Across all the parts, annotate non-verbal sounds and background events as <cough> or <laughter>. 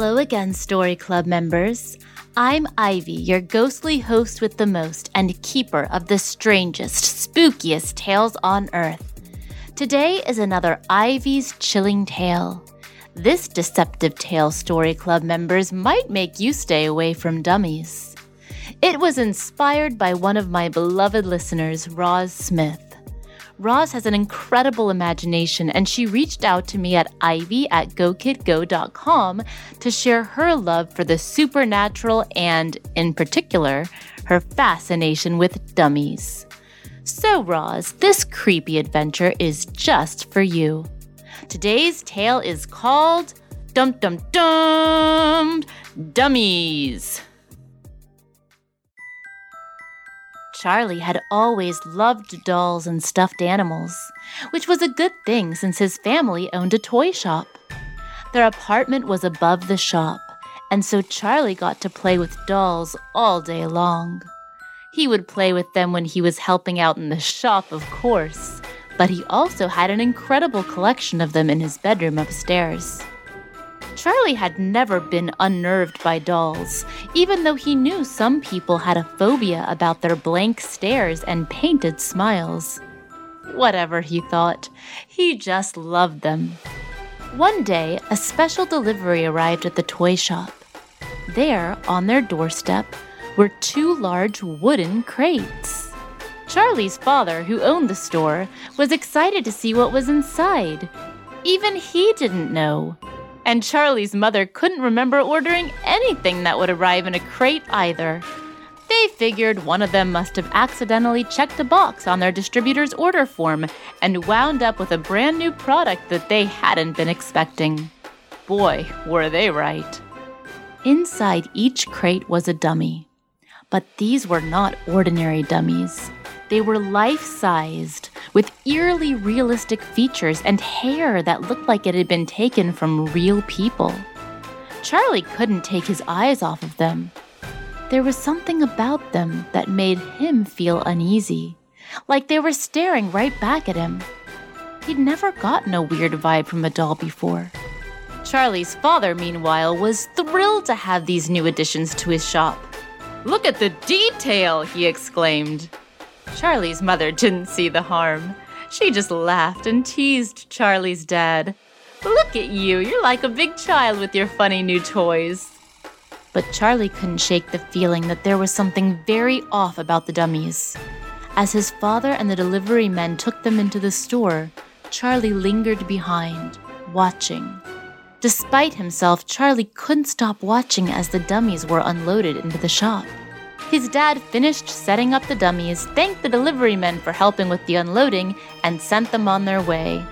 Hello again, Story Club members. I'm Ivy, your ghostly host with the most and keeper of the strangest, spookiest tales on earth. Today is another Ivy's Chilling Tale. This deceptive tale Story Club members might make you stay away from dummies. It was inspired by one of my beloved listeners, Roz Smith. Roz has an incredible imagination, and she reached out to me at ivy at gokidgo.com to share her love for the supernatural and, in particular, her fascination with dummies. So, Roz, this creepy adventure is just for you. Today's tale is called Dum Dum Dum Dummies. Charlie had always loved dolls and stuffed animals, which was a good thing since his family owned a toy shop. Their apartment was above the shop, and so Charlie got to play with dolls all day long. He would play with them when he was helping out in the shop, of course, but he also had an incredible collection of them in his bedroom upstairs. Charlie had never been unnerved by dolls, even though he knew some people had a phobia about their blank stares and painted smiles. Whatever, he thought, he just loved them. One day, a special delivery arrived at the toy shop. There, on their doorstep, were two large wooden crates. Charlie's father, who owned the store, was excited to see what was inside. Even he didn't know and Charlie's mother couldn't remember ordering anything that would arrive in a crate either. They figured one of them must have accidentally checked a box on their distributor's order form and wound up with a brand new product that they hadn't been expecting. Boy, were they right. Inside each crate was a dummy. But these were not ordinary dummies. They were life sized, with eerily realistic features and hair that looked like it had been taken from real people. Charlie couldn't take his eyes off of them. There was something about them that made him feel uneasy, like they were staring right back at him. He'd never gotten a weird vibe from a doll before. Charlie's father, meanwhile, was thrilled to have these new additions to his shop. Look at the detail, he exclaimed. Charlie's mother didn't see the harm. She just laughed and teased Charlie's dad. Look at you, you're like a big child with your funny new toys. But Charlie couldn't shake the feeling that there was something very off about the dummies. As his father and the delivery men took them into the store, Charlie lingered behind, watching. Despite himself, Charlie couldn't stop watching as the dummies were unloaded into the shop. His dad finished setting up the dummies, thanked the delivery men for helping with the unloading, and sent them on their way.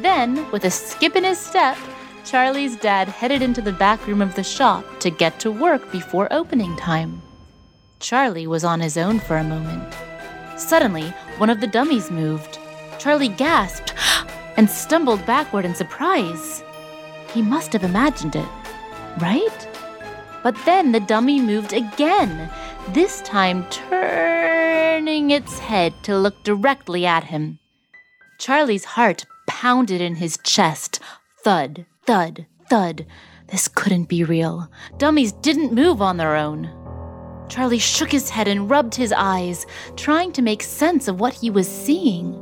Then, with a skip in his step, Charlie's dad headed into the back room of the shop to get to work before opening time. Charlie was on his own for a moment. Suddenly, one of the dummies moved. Charlie gasped <gasps> and stumbled backward in surprise. He must have imagined it, right? But then the dummy moved again, this time turning its head to look directly at him. Charlie's heart pounded in his chest. Thud, thud, thud. This couldn't be real. Dummies didn't move on their own. Charlie shook his head and rubbed his eyes, trying to make sense of what he was seeing.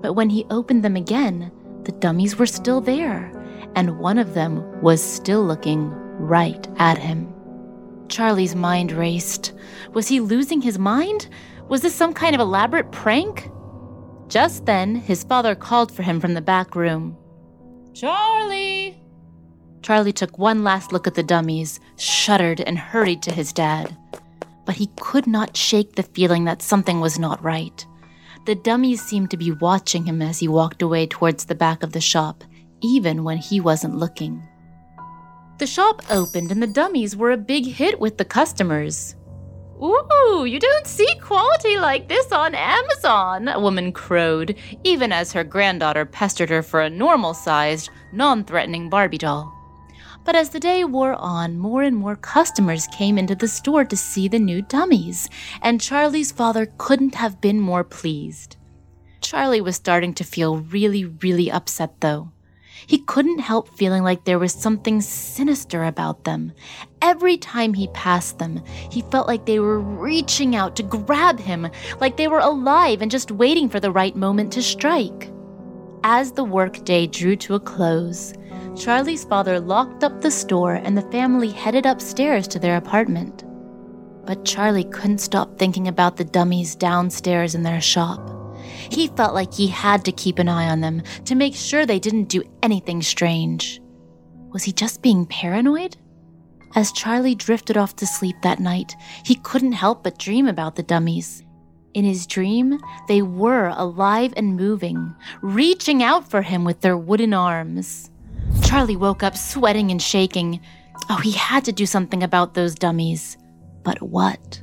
But when he opened them again, the dummies were still there, and one of them was still looking right at him. Charlie's mind raced. Was he losing his mind? Was this some kind of elaborate prank? Just then, his father called for him from the back room. Charlie! Charlie took one last look at the dummies, shuddered, and hurried to his dad. But he could not shake the feeling that something was not right. The dummies seemed to be watching him as he walked away towards the back of the shop, even when he wasn't looking. The shop opened and the dummies were a big hit with the customers. Ooh, you don't see quality like this on Amazon, a woman crowed, even as her granddaughter pestered her for a normal sized, non threatening Barbie doll. But as the day wore on, more and more customers came into the store to see the new dummies, and Charlie's father couldn't have been more pleased. Charlie was starting to feel really, really upset, though. He couldn't help feeling like there was something sinister about them. Every time he passed them, he felt like they were reaching out to grab him, like they were alive and just waiting for the right moment to strike. As the workday drew to a close, Charlie's father locked up the store and the family headed upstairs to their apartment. But Charlie couldn't stop thinking about the dummies downstairs in their shop. He felt like he had to keep an eye on them to make sure they didn't do anything strange. Was he just being paranoid? As Charlie drifted off to sleep that night, he couldn't help but dream about the dummies. In his dream, they were alive and moving, reaching out for him with their wooden arms. Charlie woke up sweating and shaking. Oh, he had to do something about those dummies. But what?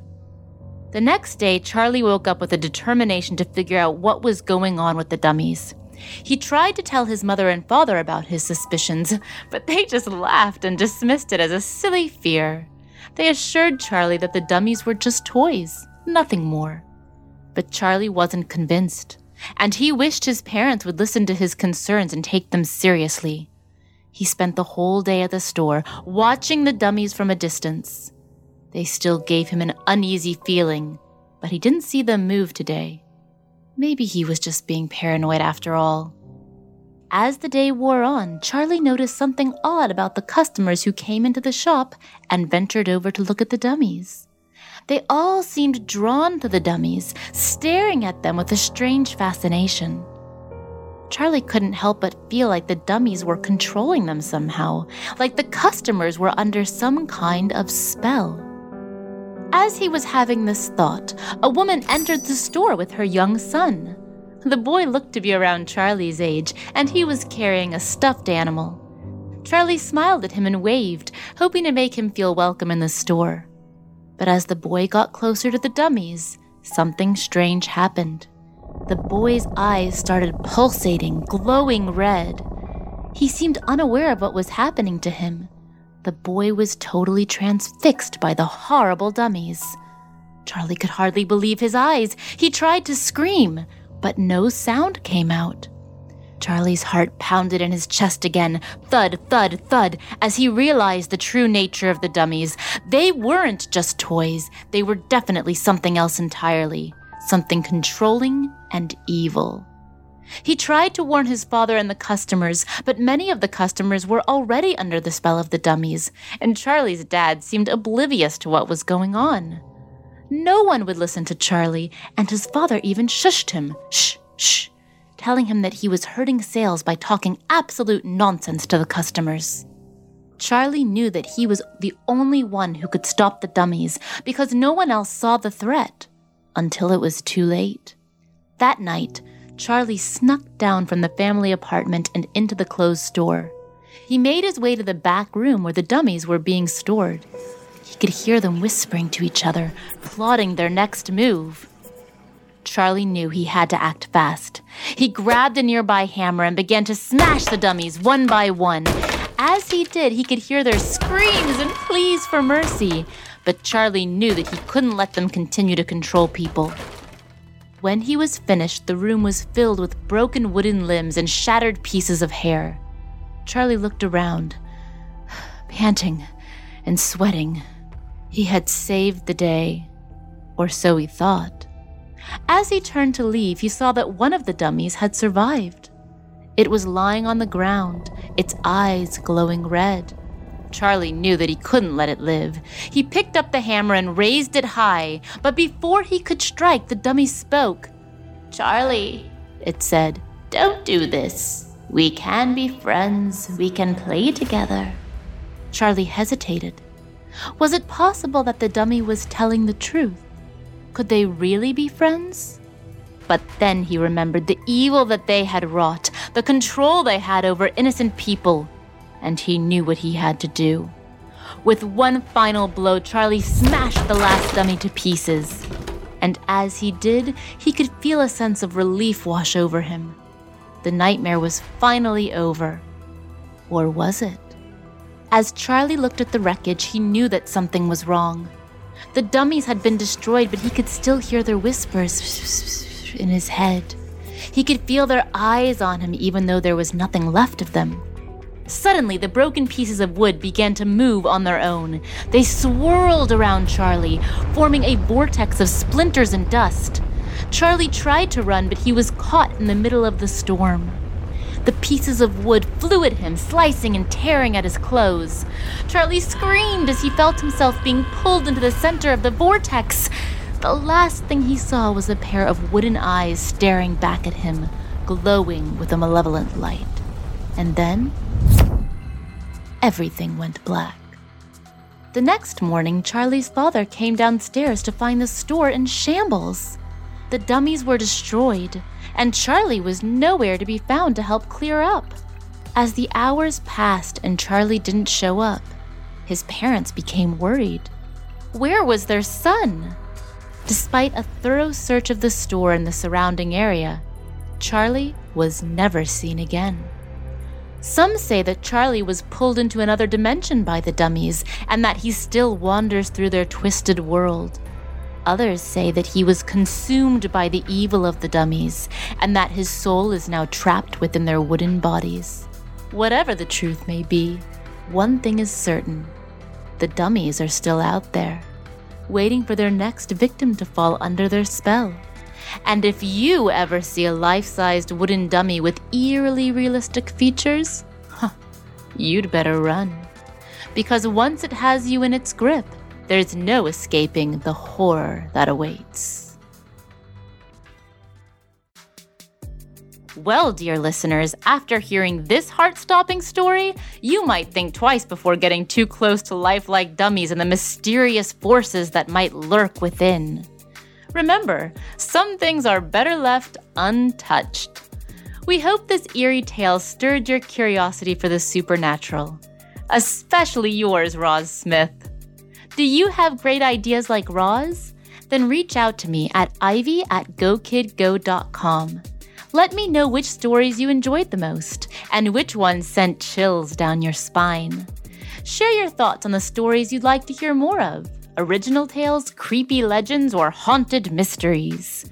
The next day, Charlie woke up with a determination to figure out what was going on with the dummies. He tried to tell his mother and father about his suspicions, but they just laughed and dismissed it as a silly fear. They assured Charlie that the dummies were just toys, nothing more. But Charlie wasn't convinced, and he wished his parents would listen to his concerns and take them seriously. He spent the whole day at the store, watching the dummies from a distance. They still gave him an uneasy feeling, but he didn't see them move today. Maybe he was just being paranoid after all. As the day wore on, Charlie noticed something odd about the customers who came into the shop and ventured over to look at the dummies. They all seemed drawn to the dummies, staring at them with a strange fascination. Charlie couldn't help but feel like the dummies were controlling them somehow, like the customers were under some kind of spell. As he was having this thought, a woman entered the store with her young son. The boy looked to be around Charlie's age, and he was carrying a stuffed animal. Charlie smiled at him and waved, hoping to make him feel welcome in the store. But as the boy got closer to the dummies, something strange happened. The boy's eyes started pulsating, glowing red. He seemed unaware of what was happening to him. The boy was totally transfixed by the horrible dummies. Charlie could hardly believe his eyes. He tried to scream, but no sound came out. Charlie's heart pounded in his chest again, thud, thud, thud, as he realized the true nature of the dummies. They weren't just toys, they were definitely something else entirely, something controlling and evil. He tried to warn his father and the customers, but many of the customers were already under the spell of the dummies, and Charlie's dad seemed oblivious to what was going on. No one would listen to Charlie, and his father even shushed him, shh, shh, telling him that he was hurting sales by talking absolute nonsense to the customers. Charlie knew that he was the only one who could stop the dummies because no one else saw the threat until it was too late. That night, Charlie snuck down from the family apartment and into the closed store. He made his way to the back room where the dummies were being stored. He could hear them whispering to each other, plotting their next move. Charlie knew he had to act fast. He grabbed a nearby hammer and began to smash the dummies one by one. As he did, he could hear their screams and pleas for mercy. But Charlie knew that he couldn't let them continue to control people. When he was finished, the room was filled with broken wooden limbs and shattered pieces of hair. Charlie looked around, <sighs> panting and sweating. He had saved the day, or so he thought. As he turned to leave, he saw that one of the dummies had survived. It was lying on the ground, its eyes glowing red. Charlie knew that he couldn't let it live. He picked up the hammer and raised it high, but before he could strike, the dummy spoke. Charlie, it said, don't do this. We can be friends. We can play together. Charlie hesitated. Was it possible that the dummy was telling the truth? Could they really be friends? But then he remembered the evil that they had wrought, the control they had over innocent people, and he knew what he had to do. With one final blow, Charlie smashed the last dummy to pieces. And as he did, he could feel a sense of relief wash over him. The nightmare was finally over. Or was it? As Charlie looked at the wreckage, he knew that something was wrong. The dummies had been destroyed, but he could still hear their whispers in his head. He could feel their eyes on him, even though there was nothing left of them. Suddenly, the broken pieces of wood began to move on their own. They swirled around Charlie, forming a vortex of splinters and dust. Charlie tried to run, but he was caught in the middle of the storm. The pieces of wood flew at him, slicing and tearing at his clothes. Charlie screamed as he felt himself being pulled into the center of the vortex. The last thing he saw was a pair of wooden eyes staring back at him, glowing with a malevolent light. And then everything went black. The next morning, Charlie's father came downstairs to find the store in shambles. The dummies were destroyed, and Charlie was nowhere to be found to help clear up. As the hours passed and Charlie didn't show up, his parents became worried. Where was their son? Despite a thorough search of the store and the surrounding area, Charlie was never seen again. Some say that Charlie was pulled into another dimension by the dummies and that he still wanders through their twisted world. Others say that he was consumed by the evil of the dummies and that his soul is now trapped within their wooden bodies. Whatever the truth may be, one thing is certain the dummies are still out there, waiting for their next victim to fall under their spell. And if you ever see a life sized wooden dummy with eerily realistic features, huh, you'd better run. Because once it has you in its grip, there's no escaping the horror that awaits. Well, dear listeners, after hearing this heart stopping story, you might think twice before getting too close to lifelike dummies and the mysterious forces that might lurk within. Remember, some things are better left untouched. We hope this eerie tale stirred your curiosity for the supernatural, especially yours, Roz Smith. Do you have great ideas like Roz? Then reach out to me at ivy at gokidgo.com. Let me know which stories you enjoyed the most and which ones sent chills down your spine. Share your thoughts on the stories you'd like to hear more of original tales, creepy legends, or haunted mysteries.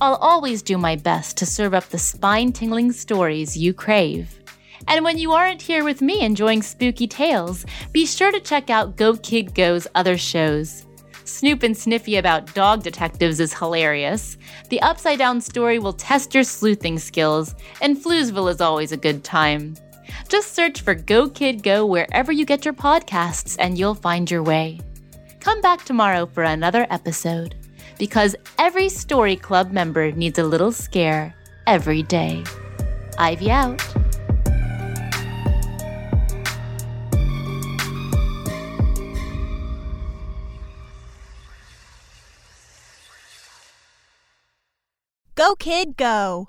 I'll always do my best to serve up the spine tingling stories you crave. And when you aren't here with me enjoying spooky tales, be sure to check out Go Kid Go's other shows. Snoop and Sniffy about dog detectives is hilarious. The Upside Down story will test your sleuthing skills, and Floozeville is always a good time. Just search for Go Kid Go wherever you get your podcasts, and you'll find your way. Come back tomorrow for another episode because every Story Club member needs a little scare every day. Ivy out. Go, kid, go.